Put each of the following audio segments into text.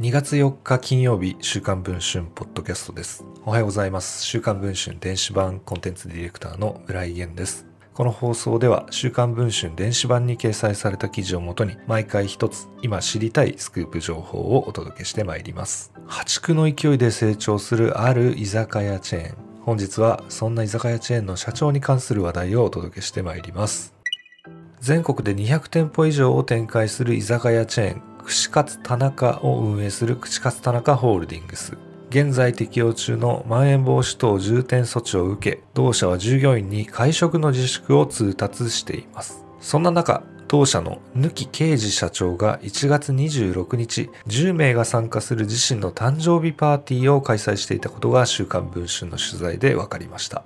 2月4日金曜日、週刊文春ポッドキャストです。おはようございます。週刊文春電子版コンテンツディレクターの村井源です。この放送では、週刊文春電子版に掲載された記事をもとに、毎回一つ、今知りたいスクープ情報をお届けしてまいります。破竹の勢いで成長するある居酒屋チェーン。本日は、そんな居酒屋チェーンの社長に関する話題をお届けしてまいります。全国で200店舗以上を展開する居酒屋チェーン、串カツ田中を運営する串カツ田中ホールディングス。現在適用中のまん延防止等重点措置を受け、同社は従業員に会食の自粛を通達しています。そんな中、当社の貫啓治社長が1月26日、10名が参加する自身の誕生日パーティーを開催していたことが週刊文春の取材で分かりました。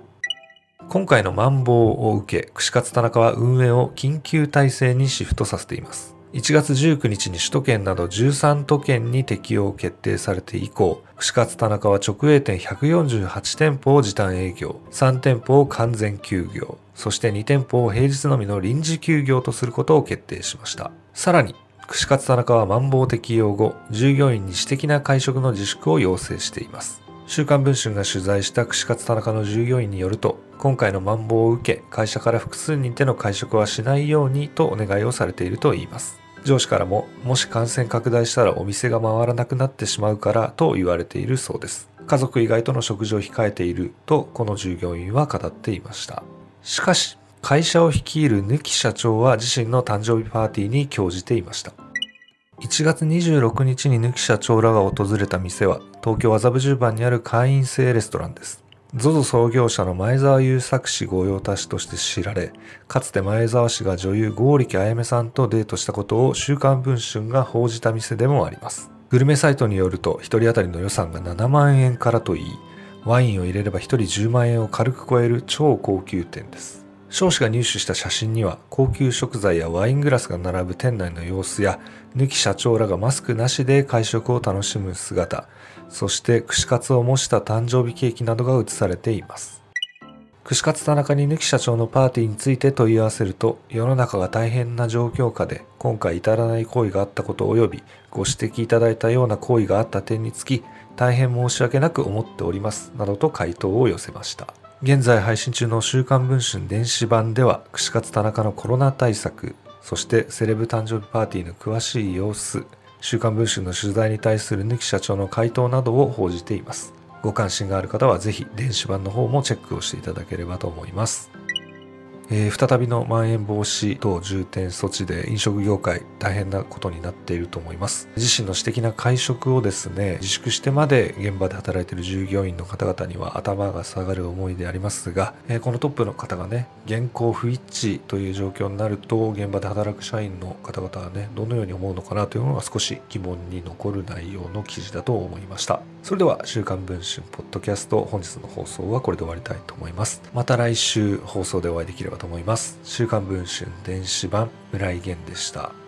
今回のマンボウを受け、串カツ田中は運営を緊急体制にシフトさせています。1月19日に首都圏など13都県に適用決定されて以降、串カツ田中は直営店148店舗を時短営業、3店舗を完全休業、そして2店舗を平日のみの臨時休業とすることを決定しました。さらに、串カツ田中はマンボウ適用後、従業員に私的な会食の自粛を要請しています。週刊文春が取材した串カツ田中の従業員によると、今回のマンボウを受け、会社から複数人での会食はしないようにとお願いをされているといいます。上司からも、もし感染拡大したらお店が回らなくなってしまうからと言われているそうです。家族以外との食事を控えているとこの従業員は語っていました。しかし、会社を率いる貫社長は自身の誕生日パーティーに興じていました。1月26日に貫社長らが訪れた店は東京麻布十番にある会員制レストランです。ZOZO 創業者の前澤友作氏御用達として知られ、かつて前澤氏が女優剛力あやめさんとデートしたことを週刊文春が報じた店でもあります。グルメサイトによると、1人当たりの予算が7万円からといい、ワインを入れれば1人10万円を軽く超える超高級店です。少子が入手した写真には高級食材やワイングラスが並ぶ店内の様子や抜き社長らがマスクなしで会食を楽しむ姿そして串カツを模した誕生日ケーキなどが写されています。串カツ田中に抜き社長のパーティーについて問い合わせると世の中が大変な状況下で今回至らない行為があったこと及びご指摘いただいたような行為があった点につき大変申し訳なく思っておりますなどと回答を寄せました。現在配信中の週刊文春電子版では、串カツ田中のコロナ対策、そしてセレブ誕生日パーティーの詳しい様子、週刊文春の取材に対する抜き社長の回答などを報じています。ご関心がある方はぜひ電子版の方もチェックをしていただければと思います。えー、再びのまん延防止等重点措置で飲食業界大変なことになっていると思います。自身の私的な会食をですね、自粛してまで現場で働いている従業員の方々には頭が下がる思いでありますが、えー、このトップの方がね、現行不一致という状況になると、現場で働く社員の方々はね、どのように思うのかなというのが少し疑問に残る内容の記事だと思いました。それでは、週刊文春ポッドキャスト本日の放送はこれで終わりたいと思います。また来週放送でお会いできればと思います。週刊文春電子版村井源でした。